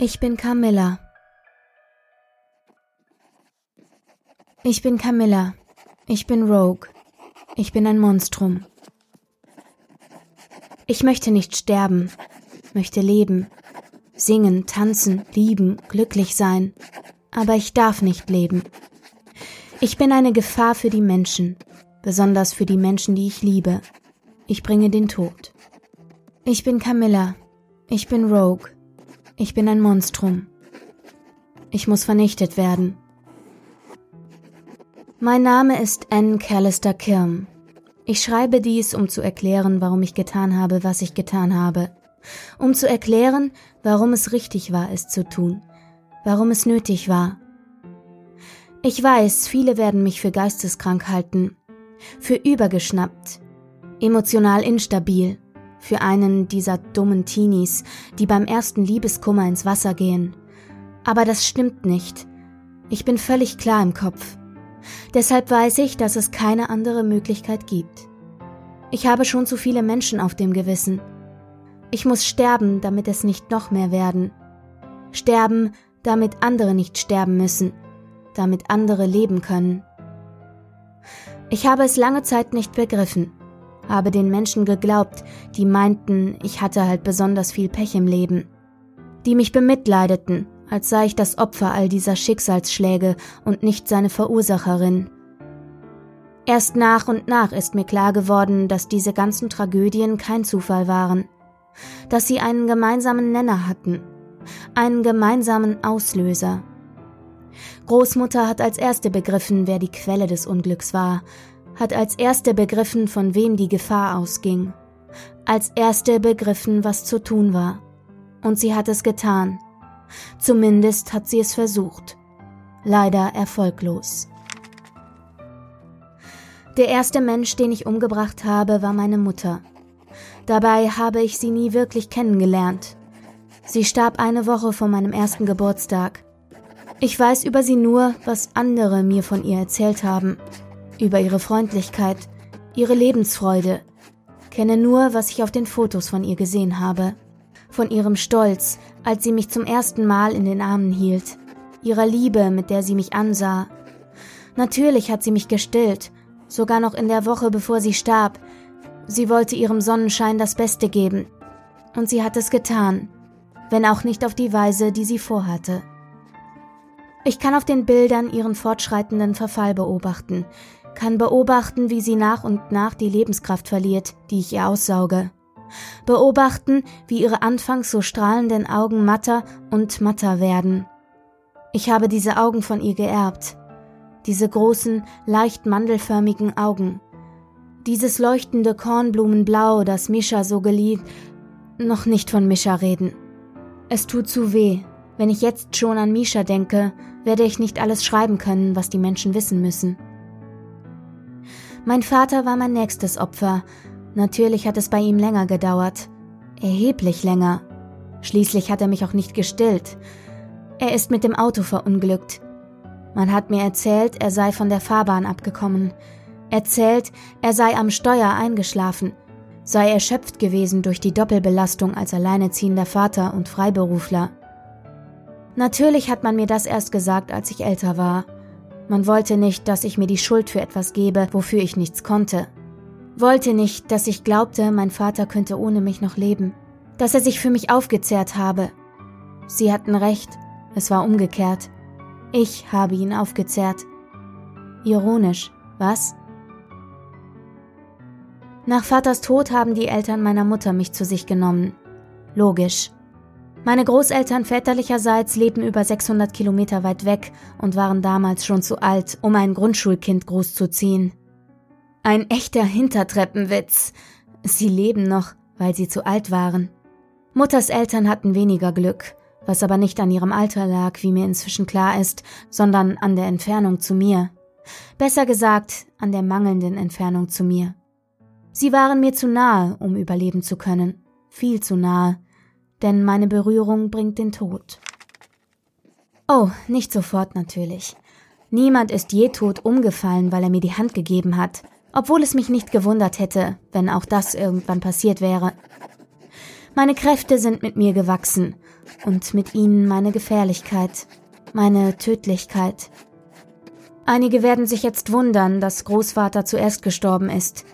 Ich bin Camilla. Ich bin Camilla. Ich bin Rogue. Ich bin ein Monstrum. Ich möchte nicht sterben, möchte leben, singen, tanzen, lieben, glücklich sein, aber ich darf nicht leben. Ich bin eine Gefahr für die Menschen, besonders für die Menschen, die ich liebe. Ich bringe den Tod. Ich bin Camilla. Ich bin Rogue. Ich bin ein Monstrum. Ich muss vernichtet werden. Mein Name ist Anne Callister Kirm. Ich schreibe dies, um zu erklären, warum ich getan habe, was ich getan habe. Um zu erklären, warum es richtig war, es zu tun. Warum es nötig war. Ich weiß, viele werden mich für geisteskrank halten. Für übergeschnappt. Emotional instabil für einen dieser dummen Teenies, die beim ersten Liebeskummer ins Wasser gehen. Aber das stimmt nicht. Ich bin völlig klar im Kopf. Deshalb weiß ich, dass es keine andere Möglichkeit gibt. Ich habe schon zu viele Menschen auf dem Gewissen. Ich muss sterben, damit es nicht noch mehr werden. Sterben, damit andere nicht sterben müssen, damit andere leben können. Ich habe es lange Zeit nicht begriffen habe den Menschen geglaubt, die meinten, ich hatte halt besonders viel Pech im Leben, die mich bemitleideten, als sei ich das Opfer all dieser Schicksalsschläge und nicht seine Verursacherin. Erst nach und nach ist mir klar geworden, dass diese ganzen Tragödien kein Zufall waren, dass sie einen gemeinsamen Nenner hatten, einen gemeinsamen Auslöser. Großmutter hat als erste begriffen, wer die Quelle des Unglücks war, hat als erste begriffen, von wem die Gefahr ausging, als erste begriffen, was zu tun war. Und sie hat es getan. Zumindest hat sie es versucht. Leider erfolglos. Der erste Mensch, den ich umgebracht habe, war meine Mutter. Dabei habe ich sie nie wirklich kennengelernt. Sie starb eine Woche vor meinem ersten Geburtstag. Ich weiß über sie nur, was andere mir von ihr erzählt haben über ihre Freundlichkeit, ihre Lebensfreude, kenne nur, was ich auf den Fotos von ihr gesehen habe, von ihrem Stolz, als sie mich zum ersten Mal in den Armen hielt, ihrer Liebe, mit der sie mich ansah. Natürlich hat sie mich gestillt, sogar noch in der Woche bevor sie starb. Sie wollte ihrem Sonnenschein das Beste geben. Und sie hat es getan, wenn auch nicht auf die Weise, die sie vorhatte. Ich kann auf den Bildern ihren fortschreitenden Verfall beobachten, kann beobachten, wie sie nach und nach die Lebenskraft verliert, die ich ihr aussauge. Beobachten, wie ihre anfangs so strahlenden Augen matter und matter werden. Ich habe diese Augen von ihr geerbt. Diese großen, leicht mandelförmigen Augen. Dieses leuchtende Kornblumenblau, das Mischa so geliebt, noch nicht von Mischa reden. Es tut zu weh. Wenn ich jetzt schon an Misha denke, werde ich nicht alles schreiben können, was die Menschen wissen müssen. Mein Vater war mein nächstes Opfer. Natürlich hat es bei ihm länger gedauert. Erheblich länger. Schließlich hat er mich auch nicht gestillt. Er ist mit dem Auto verunglückt. Man hat mir erzählt, er sei von der Fahrbahn abgekommen. Erzählt, er sei am Steuer eingeschlafen, sei erschöpft gewesen durch die Doppelbelastung als alleineziehender Vater und Freiberufler. Natürlich hat man mir das erst gesagt, als ich älter war. Man wollte nicht, dass ich mir die Schuld für etwas gebe, wofür ich nichts konnte. Wollte nicht, dass ich glaubte, mein Vater könnte ohne mich noch leben. Dass er sich für mich aufgezehrt habe. Sie hatten recht, es war umgekehrt. Ich habe ihn aufgezehrt. Ironisch, was? Nach Vaters Tod haben die Eltern meiner Mutter mich zu sich genommen. Logisch. Meine Großeltern väterlicherseits leben über 600 Kilometer weit weg und waren damals schon zu alt, um ein Grundschulkind großzuziehen. Ein echter Hintertreppenwitz. Sie leben noch, weil sie zu alt waren. Mutters Eltern hatten weniger Glück, was aber nicht an ihrem Alter lag, wie mir inzwischen klar ist, sondern an der Entfernung zu mir. Besser gesagt, an der mangelnden Entfernung zu mir. Sie waren mir zu nahe, um überleben zu können. Viel zu nahe denn meine Berührung bringt den Tod. Oh, nicht sofort natürlich. Niemand ist je tot umgefallen, weil er mir die Hand gegeben hat, obwohl es mich nicht gewundert hätte, wenn auch das irgendwann passiert wäre. Meine Kräfte sind mit mir gewachsen, und mit ihnen meine Gefährlichkeit, meine Tödlichkeit. Einige werden sich jetzt wundern, dass Großvater zuerst gestorben ist,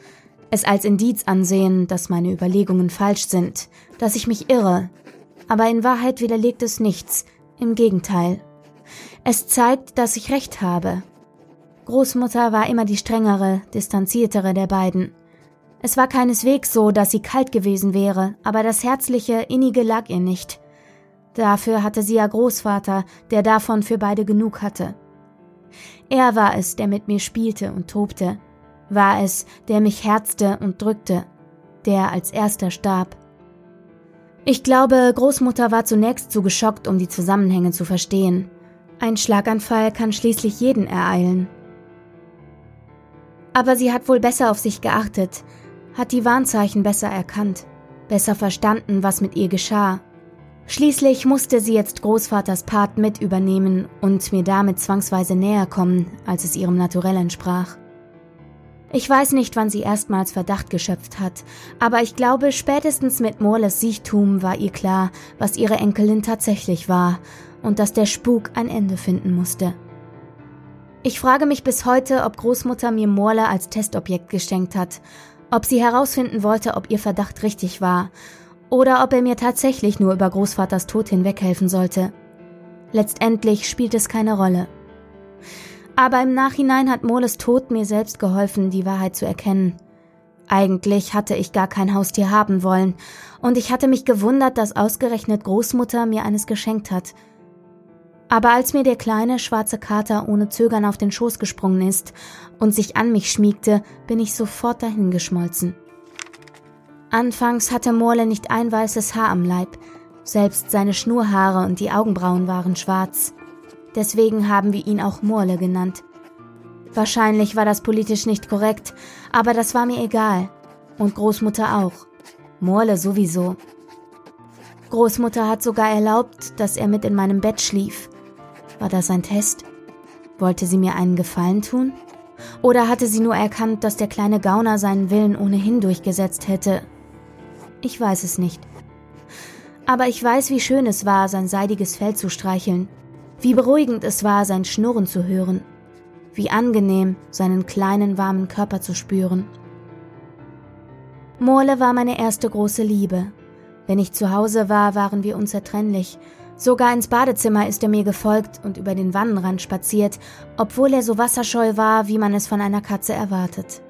es als Indiz ansehen, dass meine Überlegungen falsch sind, dass ich mich irre, aber in Wahrheit widerlegt es nichts, im Gegenteil. Es zeigt, dass ich recht habe. Großmutter war immer die strengere, distanziertere der beiden. Es war keineswegs so, dass sie kalt gewesen wäre, aber das herzliche, innige lag ihr nicht. Dafür hatte sie ja Großvater, der davon für beide genug hatte. Er war es, der mit mir spielte und tobte, war es, der mich herzte und drückte, der als erster starb. Ich glaube, Großmutter war zunächst zu geschockt, um die Zusammenhänge zu verstehen. Ein Schlaganfall kann schließlich jeden ereilen. Aber sie hat wohl besser auf sich geachtet, hat die Warnzeichen besser erkannt, besser verstanden, was mit ihr geschah. Schließlich musste sie jetzt Großvaters Part mit übernehmen und mir damit zwangsweise näher kommen, als es ihrem Naturell entsprach. Ich weiß nicht, wann sie erstmals Verdacht geschöpft hat, aber ich glaube, spätestens mit Morles Siechtum war ihr klar, was ihre Enkelin tatsächlich war und dass der Spuk ein Ende finden musste. Ich frage mich bis heute, ob Großmutter mir Morle als Testobjekt geschenkt hat, ob sie herausfinden wollte, ob ihr Verdacht richtig war, oder ob er mir tatsächlich nur über Großvaters Tod hinweghelfen sollte. Letztendlich spielt es keine Rolle. Aber im Nachhinein hat Moles Tod mir selbst geholfen, die Wahrheit zu erkennen. Eigentlich hatte ich gar kein Haustier haben wollen, und ich hatte mich gewundert, dass ausgerechnet Großmutter mir eines geschenkt hat. Aber als mir der kleine schwarze Kater ohne Zögern auf den Schoß gesprungen ist und sich an mich schmiegte, bin ich sofort dahingeschmolzen. Anfangs hatte Morle nicht ein weißes Haar am Leib, selbst seine Schnurhaare und die Augenbrauen waren schwarz. Deswegen haben wir ihn auch Morle genannt. Wahrscheinlich war das politisch nicht korrekt, aber das war mir egal. Und Großmutter auch. Morle sowieso. Großmutter hat sogar erlaubt, dass er mit in meinem Bett schlief. War das ein Test? Wollte sie mir einen Gefallen tun? Oder hatte sie nur erkannt, dass der kleine Gauner seinen Willen ohnehin durchgesetzt hätte? Ich weiß es nicht. Aber ich weiß, wie schön es war, sein seidiges Fell zu streicheln wie beruhigend es war, sein Schnurren zu hören. Wie angenehm, seinen kleinen, warmen Körper zu spüren. Morle war meine erste große Liebe. Wenn ich zu Hause war, waren wir unzertrennlich. Sogar ins Badezimmer ist er mir gefolgt und über den Wannenrand spaziert, obwohl er so wasserscheu war, wie man es von einer Katze erwartet.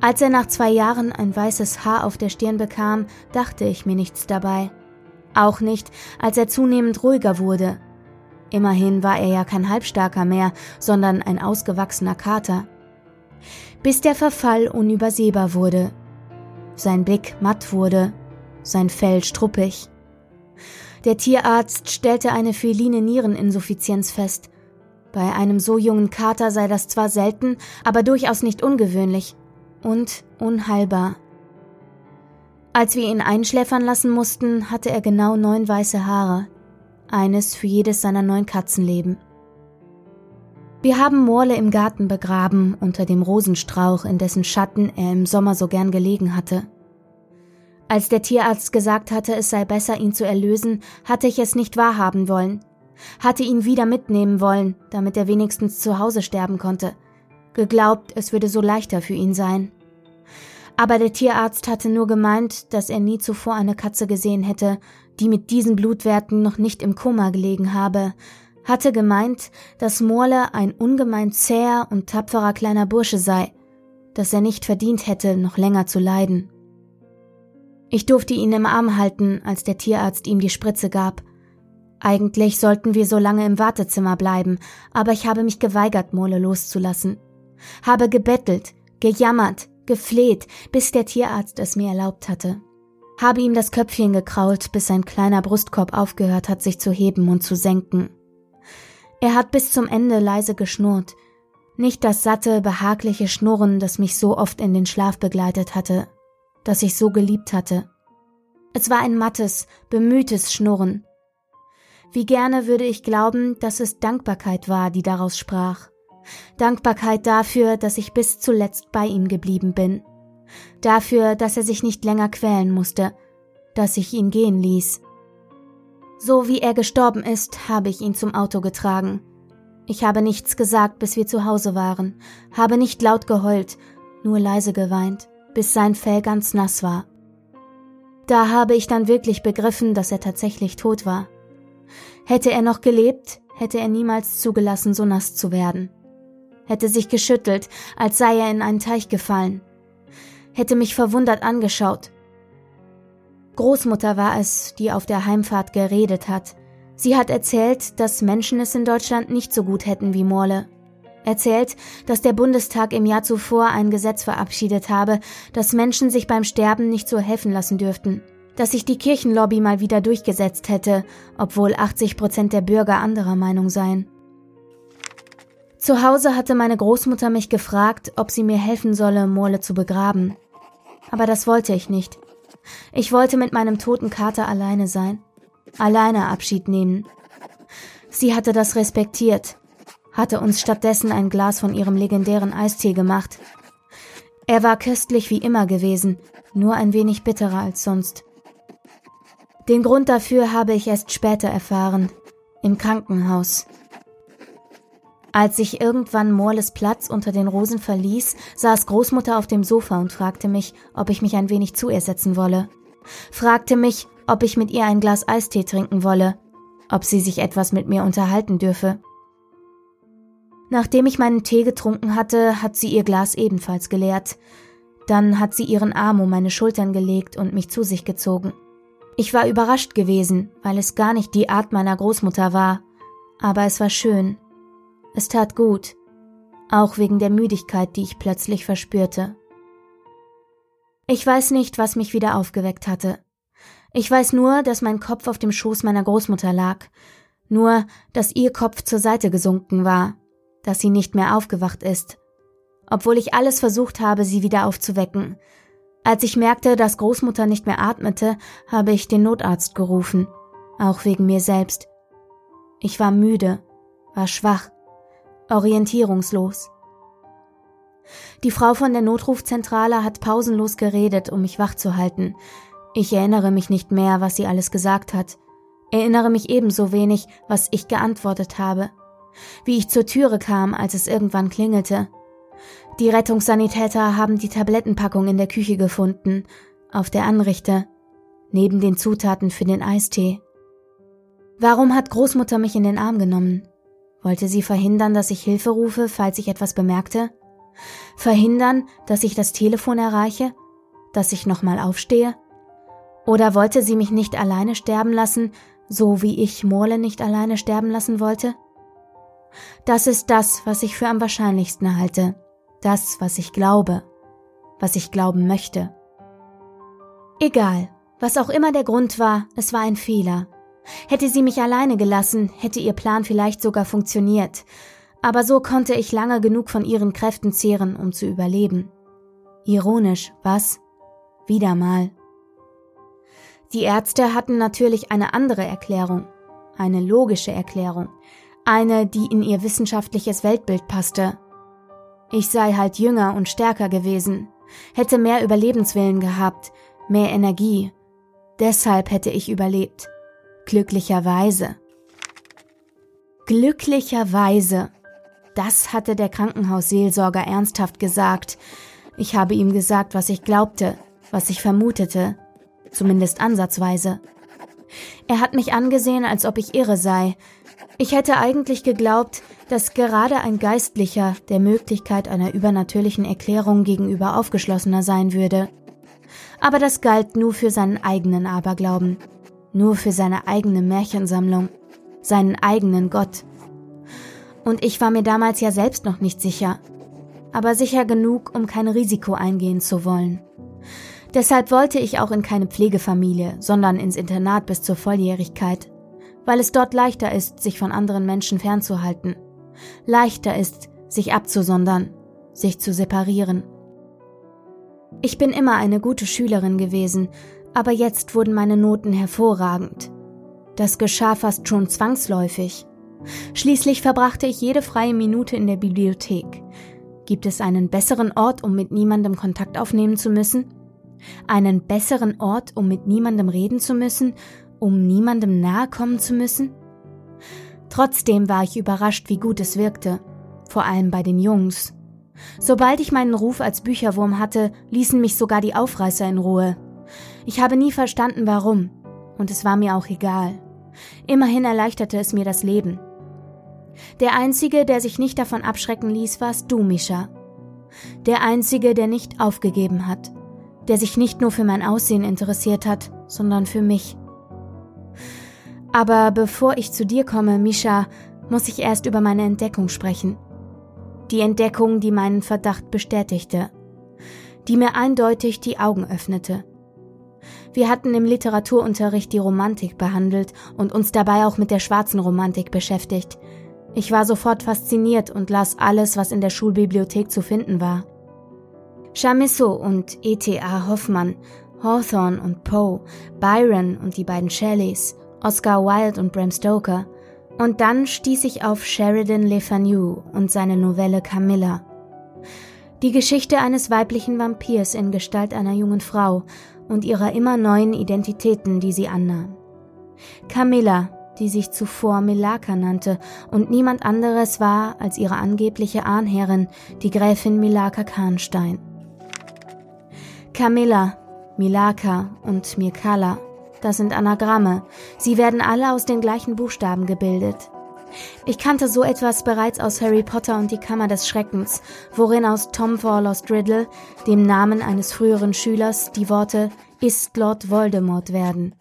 Als er nach zwei Jahren ein weißes Haar auf der Stirn bekam, dachte ich mir nichts dabei. Auch nicht, als er zunehmend ruhiger wurde, Immerhin war er ja kein Halbstarker mehr, sondern ein ausgewachsener Kater. Bis der Verfall unübersehbar wurde. Sein Blick matt wurde, sein Fell struppig. Der Tierarzt stellte eine feline Niereninsuffizienz fest. Bei einem so jungen Kater sei das zwar selten, aber durchaus nicht ungewöhnlich und unheilbar. Als wir ihn einschläfern lassen mussten, hatte er genau neun weiße Haare eines für jedes seiner neun Katzenleben. Wir haben Morle im Garten begraben, unter dem Rosenstrauch, in dessen Schatten er im Sommer so gern gelegen hatte. Als der Tierarzt gesagt hatte, es sei besser, ihn zu erlösen, hatte ich es nicht wahrhaben wollen, hatte ihn wieder mitnehmen wollen, damit er wenigstens zu Hause sterben konnte, geglaubt, es würde so leichter für ihn sein. Aber der Tierarzt hatte nur gemeint, dass er nie zuvor eine Katze gesehen hätte, die mit diesen Blutwerten noch nicht im Koma gelegen habe, hatte gemeint, dass Morle ein ungemein zäher und tapferer kleiner Bursche sei, dass er nicht verdient hätte, noch länger zu leiden. Ich durfte ihn im Arm halten, als der Tierarzt ihm die Spritze gab. Eigentlich sollten wir so lange im Wartezimmer bleiben, aber ich habe mich geweigert, Morle loszulassen. Habe gebettelt, gejammert, gefleht, bis der Tierarzt es mir erlaubt hatte habe ihm das Köpfchen gekrault, bis sein kleiner Brustkorb aufgehört hat, sich zu heben und zu senken. Er hat bis zum Ende leise geschnurrt, nicht das satte, behagliche Schnurren, das mich so oft in den Schlaf begleitet hatte, das ich so geliebt hatte. Es war ein mattes, bemühtes Schnurren. Wie gerne würde ich glauben, dass es Dankbarkeit war, die daraus sprach. Dankbarkeit dafür, dass ich bis zuletzt bei ihm geblieben bin dafür, dass er sich nicht länger quälen musste, dass ich ihn gehen ließ. So wie er gestorben ist, habe ich ihn zum Auto getragen. Ich habe nichts gesagt, bis wir zu Hause waren, habe nicht laut geheult, nur leise geweint, bis sein Fell ganz nass war. Da habe ich dann wirklich begriffen, dass er tatsächlich tot war. Hätte er noch gelebt, hätte er niemals zugelassen, so nass zu werden. Hätte sich geschüttelt, als sei er in einen Teich gefallen. Hätte mich verwundert angeschaut. Großmutter war es, die auf der Heimfahrt geredet hat. Sie hat erzählt, dass Menschen es in Deutschland nicht so gut hätten wie Morle. Erzählt, dass der Bundestag im Jahr zuvor ein Gesetz verabschiedet habe, dass Menschen sich beim Sterben nicht so helfen lassen dürften. Dass sich die Kirchenlobby mal wieder durchgesetzt hätte, obwohl 80 Prozent der Bürger anderer Meinung seien. Zu Hause hatte meine Großmutter mich gefragt, ob sie mir helfen solle, Morle zu begraben. Aber das wollte ich nicht. Ich wollte mit meinem toten Kater alleine sein alleine Abschied nehmen. Sie hatte das respektiert, hatte uns stattdessen ein Glas von ihrem legendären Eistee gemacht. Er war köstlich wie immer gewesen, nur ein wenig bitterer als sonst. Den Grund dafür habe ich erst später erfahren, im Krankenhaus. Als ich irgendwann Morles Platz unter den Rosen verließ, saß Großmutter auf dem Sofa und fragte mich, ob ich mich ein wenig zu ihr setzen wolle. Fragte mich, ob ich mit ihr ein Glas Eistee trinken wolle, ob sie sich etwas mit mir unterhalten dürfe. Nachdem ich meinen Tee getrunken hatte, hat sie ihr Glas ebenfalls geleert. Dann hat sie ihren Arm um meine Schultern gelegt und mich zu sich gezogen. Ich war überrascht gewesen, weil es gar nicht die Art meiner Großmutter war, aber es war schön. Es tat gut, auch wegen der Müdigkeit, die ich plötzlich verspürte. Ich weiß nicht, was mich wieder aufgeweckt hatte. Ich weiß nur, dass mein Kopf auf dem Schoß meiner Großmutter lag, nur, dass ihr Kopf zur Seite gesunken war, dass sie nicht mehr aufgewacht ist, obwohl ich alles versucht habe, sie wieder aufzuwecken. Als ich merkte, dass Großmutter nicht mehr atmete, habe ich den Notarzt gerufen, auch wegen mir selbst. Ich war müde, war schwach, orientierungslos. Die Frau von der Notrufzentrale hat pausenlos geredet, um mich wach zu halten, ich erinnere mich nicht mehr, was sie alles gesagt hat, erinnere mich ebenso wenig, was ich geantwortet habe, wie ich zur Türe kam, als es irgendwann klingelte. Die Rettungssanitäter haben die Tablettenpackung in der Küche gefunden, auf der Anrichte, neben den Zutaten für den Eistee. Warum hat Großmutter mich in den Arm genommen? Wollte sie verhindern, dass ich Hilfe rufe, falls ich etwas bemerkte? Verhindern, dass ich das Telefon erreiche? Dass ich nochmal aufstehe? Oder wollte sie mich nicht alleine sterben lassen, so wie ich Morle nicht alleine sterben lassen wollte? Das ist das, was ich für am wahrscheinlichsten halte, das, was ich glaube, was ich glauben möchte. Egal, was auch immer der Grund war, es war ein Fehler. Hätte sie mich alleine gelassen, hätte ihr Plan vielleicht sogar funktioniert, aber so konnte ich lange genug von ihren Kräften zehren, um zu überleben. Ironisch, was? Wieder mal. Die Ärzte hatten natürlich eine andere Erklärung, eine logische Erklärung, eine, die in ihr wissenschaftliches Weltbild passte. Ich sei halt jünger und stärker gewesen, hätte mehr Überlebenswillen gehabt, mehr Energie. Deshalb hätte ich überlebt. Glücklicherweise. Glücklicherweise. Das hatte der Krankenhausseelsorger ernsthaft gesagt. Ich habe ihm gesagt, was ich glaubte, was ich vermutete, zumindest ansatzweise. Er hat mich angesehen, als ob ich irre sei. Ich hätte eigentlich geglaubt, dass gerade ein Geistlicher der Möglichkeit einer übernatürlichen Erklärung gegenüber aufgeschlossener sein würde. Aber das galt nur für seinen eigenen Aberglauben, nur für seine eigene Märchensammlung, seinen eigenen Gott. Und ich war mir damals ja selbst noch nicht sicher, aber sicher genug, um kein Risiko eingehen zu wollen. Deshalb wollte ich auch in keine Pflegefamilie, sondern ins Internat bis zur Volljährigkeit, weil es dort leichter ist, sich von anderen Menschen fernzuhalten, leichter ist, sich abzusondern, sich zu separieren. Ich bin immer eine gute Schülerin gewesen, aber jetzt wurden meine Noten hervorragend. Das geschah fast schon zwangsläufig. Schließlich verbrachte ich jede freie Minute in der Bibliothek. Gibt es einen besseren Ort, um mit niemandem Kontakt aufnehmen zu müssen? einen besseren Ort, um mit niemandem reden zu müssen, um niemandem nahe kommen zu müssen? Trotzdem war ich überrascht, wie gut es wirkte, vor allem bei den Jungs. Sobald ich meinen Ruf als Bücherwurm hatte, ließen mich sogar die Aufreißer in Ruhe. Ich habe nie verstanden, warum, und es war mir auch egal. Immerhin erleichterte es mir das Leben. Der Einzige, der sich nicht davon abschrecken ließ, warst du, Misha. Der Einzige, der nicht aufgegeben hat, der sich nicht nur für mein Aussehen interessiert hat, sondern für mich. Aber bevor ich zu dir komme, Misha, muss ich erst über meine Entdeckung sprechen. Die Entdeckung, die meinen Verdacht bestätigte, die mir eindeutig die Augen öffnete. Wir hatten im Literaturunterricht die Romantik behandelt und uns dabei auch mit der schwarzen Romantik beschäftigt. Ich war sofort fasziniert und las alles, was in der Schulbibliothek zu finden war. Chamisso und E.T.A. Hoffmann, Hawthorne und Poe, Byron und die beiden Shelleys, Oscar Wilde und Bram Stoker. Und dann stieß ich auf Sheridan Le Fanu und seine Novelle Camilla. Die Geschichte eines weiblichen Vampirs in Gestalt einer jungen Frau und ihrer immer neuen Identitäten, die sie annahm. Camilla, die sich zuvor Milaka nannte und niemand anderes war als ihre angebliche Ahnherrin, die Gräfin Milaka Kahnstein. Camilla, Milaka und Mirkala das sind Anagramme. Sie werden alle aus den gleichen Buchstaben gebildet. Ich kannte so etwas bereits aus Harry Potter und die Kammer des Schreckens, worin aus Tom Thorlos Riddle, dem Namen eines früheren Schülers, die Worte ist Lord Voldemort werden.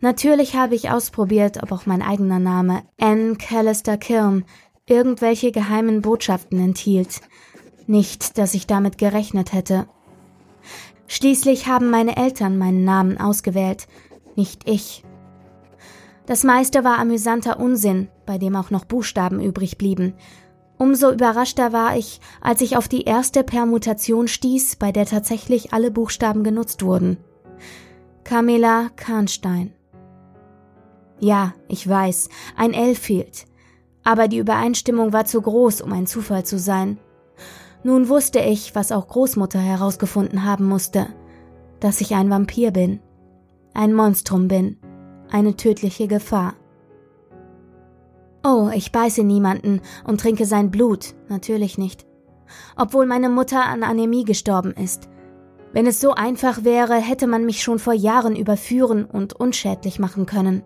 Natürlich habe ich ausprobiert, ob auch mein eigener Name, Anne Callister Kirm, irgendwelche geheimen Botschaften enthielt. Nicht, dass ich damit gerechnet hätte. Schließlich haben meine Eltern meinen Namen ausgewählt, nicht ich. Das meiste war amüsanter Unsinn, bei dem auch noch Buchstaben übrig blieben. Umso überraschter war ich, als ich auf die erste Permutation stieß, bei der tatsächlich alle Buchstaben genutzt wurden. Camilla Kahnstein. Ja, ich weiß, ein L fehlt. Aber die Übereinstimmung war zu groß, um ein Zufall zu sein. Nun wusste ich, was auch Großmutter herausgefunden haben musste, dass ich ein Vampir bin, ein Monstrum bin, eine tödliche Gefahr. Oh, ich beiße niemanden und trinke sein Blut, natürlich nicht. Obwohl meine Mutter an Anämie gestorben ist. Wenn es so einfach wäre, hätte man mich schon vor Jahren überführen und unschädlich machen können.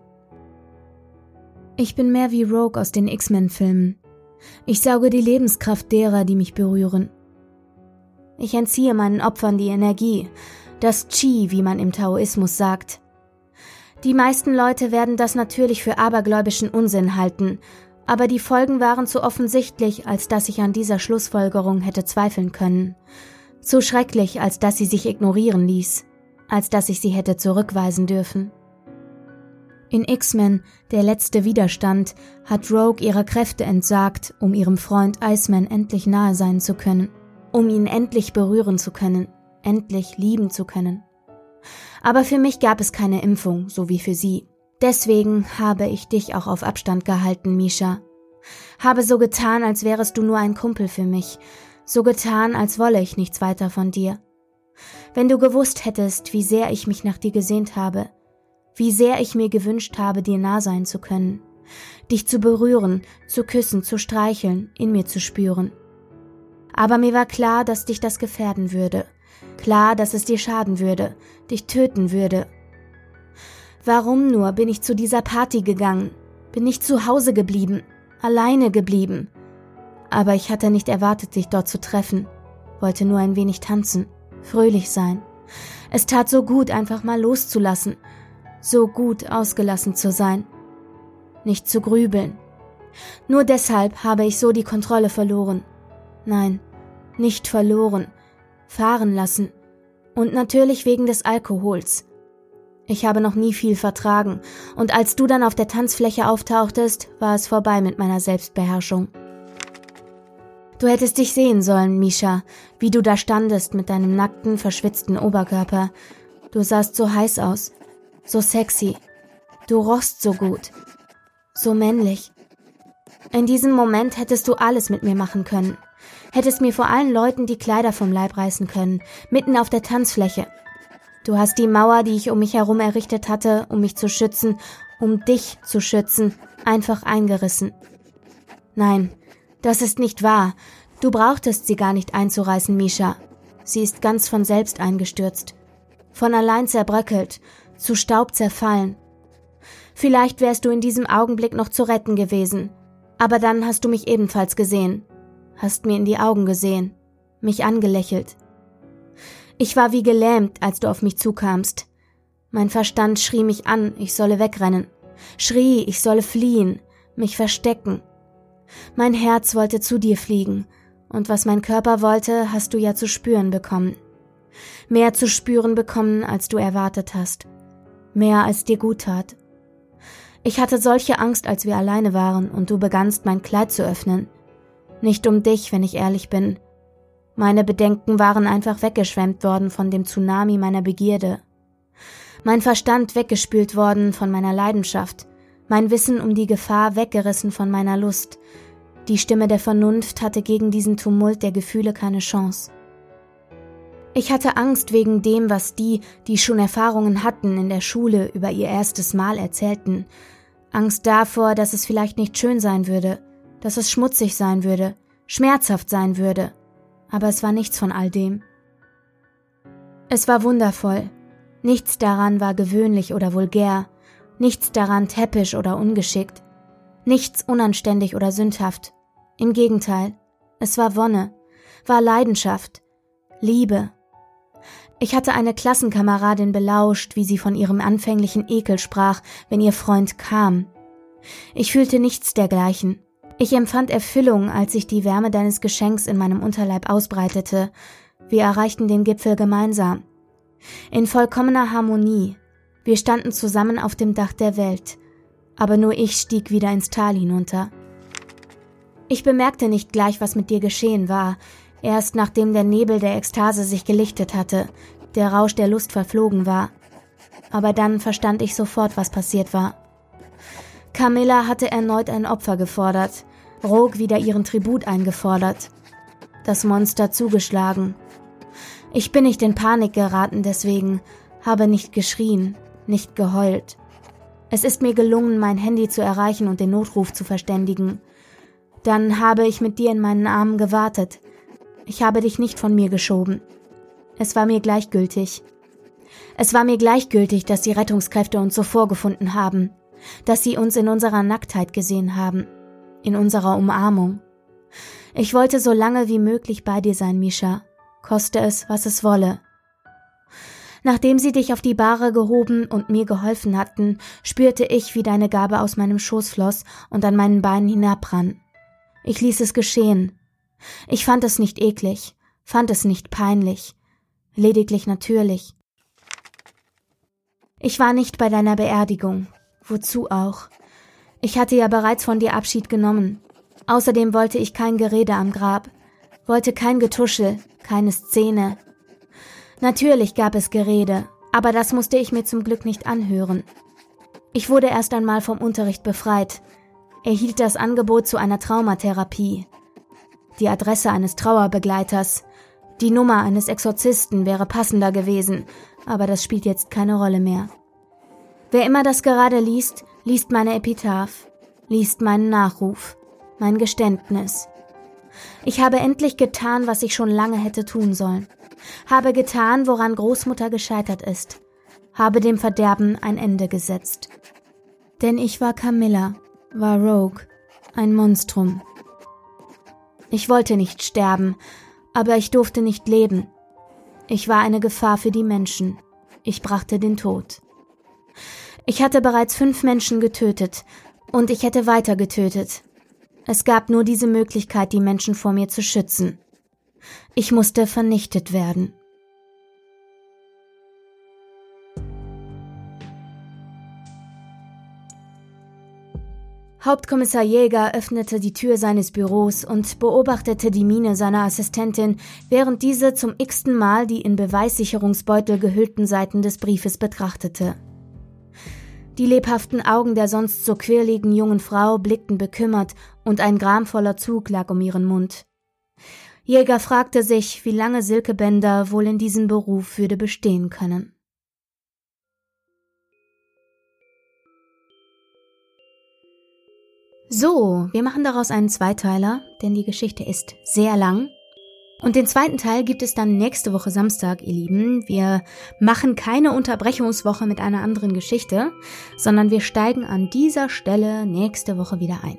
Ich bin mehr wie Rogue aus den X-Men-Filmen. Ich sauge die Lebenskraft derer, die mich berühren. Ich entziehe meinen Opfern die Energie, das Chi, wie man im Taoismus sagt. Die meisten Leute werden das natürlich für abergläubischen Unsinn halten, aber die Folgen waren zu offensichtlich, als dass ich an dieser Schlussfolgerung hätte zweifeln können. Zu schrecklich, als dass sie sich ignorieren ließ, als dass ich sie hätte zurückweisen dürfen. In X-Men, der letzte Widerstand, hat Rogue ihre Kräfte entsagt, um ihrem Freund Iceman endlich nahe sein zu können, um ihn endlich berühren zu können, endlich lieben zu können. Aber für mich gab es keine Impfung, so wie für sie. Deswegen habe ich dich auch auf Abstand gehalten, Misha. Habe so getan, als wärest du nur ein Kumpel für mich, so getan, als wolle ich nichts weiter von dir. Wenn du gewusst hättest, wie sehr ich mich nach dir gesehnt habe, wie sehr ich mir gewünscht habe, dir nah sein zu können, dich zu berühren, zu küssen, zu streicheln, in mir zu spüren. Aber mir war klar, dass dich das gefährden würde, klar, dass es dir schaden würde, dich töten würde. Warum nur bin ich zu dieser Party gegangen, bin ich zu Hause geblieben, alleine geblieben? Aber ich hatte nicht erwartet, dich dort zu treffen, wollte nur ein wenig tanzen, fröhlich sein. Es tat so gut, einfach mal loszulassen so gut ausgelassen zu sein, nicht zu grübeln. Nur deshalb habe ich so die Kontrolle verloren. Nein, nicht verloren, fahren lassen. Und natürlich wegen des Alkohols. Ich habe noch nie viel vertragen, und als du dann auf der Tanzfläche auftauchtest, war es vorbei mit meiner Selbstbeherrschung. Du hättest dich sehen sollen, Misha, wie du da standest mit deinem nackten, verschwitzten Oberkörper. Du sahst so heiß aus, so sexy. Du rochst so gut. So männlich. In diesem Moment hättest du alles mit mir machen können. Hättest mir vor allen Leuten die Kleider vom Leib reißen können, mitten auf der Tanzfläche. Du hast die Mauer, die ich um mich herum errichtet hatte, um mich zu schützen, um dich zu schützen, einfach eingerissen. Nein, das ist nicht wahr. Du brauchtest sie gar nicht einzureißen, Misha. Sie ist ganz von selbst eingestürzt. Von allein zerbröckelt, zu Staub zerfallen. Vielleicht wärst du in diesem Augenblick noch zu retten gewesen. Aber dann hast du mich ebenfalls gesehen. Hast mir in die Augen gesehen. Mich angelächelt. Ich war wie gelähmt, als du auf mich zukamst. Mein Verstand schrie mich an, ich solle wegrennen, schrie, ich solle fliehen, mich verstecken. Mein Herz wollte zu dir fliegen, und was mein Körper wollte, hast du ja zu spüren bekommen. Mehr zu spüren bekommen, als du erwartet hast. Mehr als dir gut tat. Ich hatte solche Angst, als wir alleine waren und du begannst mein Kleid zu öffnen. Nicht um dich, wenn ich ehrlich bin, meine Bedenken waren einfach weggeschwemmt worden von dem Tsunami meiner Begierde. Mein Verstand weggespült worden von meiner Leidenschaft, mein Wissen um die Gefahr weggerissen von meiner Lust. Die Stimme der Vernunft hatte gegen diesen Tumult der Gefühle keine Chance. Ich hatte Angst wegen dem, was die, die schon Erfahrungen hatten, in der Schule über ihr erstes Mal erzählten. Angst davor, dass es vielleicht nicht schön sein würde, dass es schmutzig sein würde, schmerzhaft sein würde aber es war nichts von all dem. Es war wundervoll. Nichts daran war gewöhnlich oder vulgär, nichts daran täppisch oder ungeschickt, nichts unanständig oder sündhaft. Im Gegenteil, es war Wonne, war Leidenschaft, Liebe. Ich hatte eine Klassenkameradin belauscht, wie sie von ihrem anfänglichen Ekel sprach, wenn ihr Freund kam. Ich fühlte nichts dergleichen. Ich empfand Erfüllung, als sich die Wärme deines Geschenks in meinem Unterleib ausbreitete. Wir erreichten den Gipfel gemeinsam. In vollkommener Harmonie. Wir standen zusammen auf dem Dach der Welt. Aber nur ich stieg wieder ins Tal hinunter. Ich bemerkte nicht gleich, was mit dir geschehen war. Erst nachdem der Nebel der Ekstase sich gelichtet hatte, der Rausch der Lust verflogen war. Aber dann verstand ich sofort, was passiert war. Camilla hatte erneut ein Opfer gefordert, Rogue wieder ihren Tribut eingefordert. Das Monster zugeschlagen. Ich bin nicht in Panik geraten deswegen, habe nicht geschrien, nicht geheult. Es ist mir gelungen, mein Handy zu erreichen und den Notruf zu verständigen. Dann habe ich mit dir in meinen Armen gewartet. Ich habe dich nicht von mir geschoben. Es war mir gleichgültig. Es war mir gleichgültig, dass die Rettungskräfte uns so vorgefunden haben, dass sie uns in unserer Nacktheit gesehen haben in unserer Umarmung. Ich wollte so lange wie möglich bei dir sein, Misha, koste es, was es wolle. Nachdem sie dich auf die Bahre gehoben und mir geholfen hatten, spürte ich, wie deine Gabe aus meinem Schoß floss und an meinen Beinen hinabrann. Ich ließ es geschehen. Ich fand es nicht eklig, fand es nicht peinlich, lediglich natürlich. Ich war nicht bei deiner Beerdigung, wozu auch. Ich hatte ja bereits von dir Abschied genommen. Außerdem wollte ich kein Gerede am Grab, wollte kein Getuschel, keine Szene. Natürlich gab es Gerede, aber das musste ich mir zum Glück nicht anhören. Ich wurde erst einmal vom Unterricht befreit, erhielt das Angebot zu einer Traumatherapie. Die Adresse eines Trauerbegleiters, die Nummer eines Exorzisten wäre passender gewesen, aber das spielt jetzt keine Rolle mehr. Wer immer das gerade liest, liest meine Epitaph, liest meinen Nachruf, mein Geständnis. Ich habe endlich getan, was ich schon lange hätte tun sollen. Habe getan, woran Großmutter gescheitert ist. Habe dem Verderben ein Ende gesetzt. Denn ich war Camilla, war Rogue, ein Monstrum. Ich wollte nicht sterben, aber ich durfte nicht leben. Ich war eine Gefahr für die Menschen. Ich brachte den Tod. Ich hatte bereits fünf Menschen getötet und ich hätte weiter getötet. Es gab nur diese Möglichkeit, die Menschen vor mir zu schützen. Ich musste vernichtet werden. Hauptkommissar Jäger öffnete die Tür seines Büros und beobachtete die Miene seiner Assistentin, während diese zum x-ten Mal die in Beweissicherungsbeutel gehüllten Seiten des Briefes betrachtete. Die lebhaften Augen der sonst so quirligen jungen Frau blickten bekümmert und ein gramvoller Zug lag um ihren Mund. Jäger fragte sich, wie lange Silke Bender wohl in diesem Beruf würde bestehen können. So, wir machen daraus einen Zweiteiler, denn die Geschichte ist sehr lang und den zweiten Teil gibt es dann nächste Woche Samstag, ihr Lieben. Wir machen keine Unterbrechungswoche mit einer anderen Geschichte, sondern wir steigen an dieser Stelle nächste Woche wieder ein.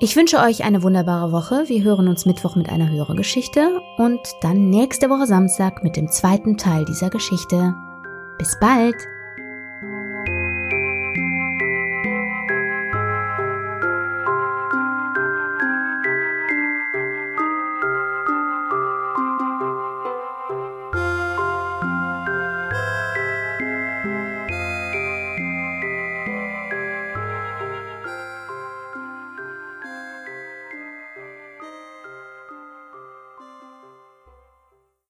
Ich wünsche euch eine wunderbare Woche. Wir hören uns Mittwoch mit einer höheren Geschichte und dann nächste Woche Samstag mit dem zweiten Teil dieser Geschichte. Bis bald!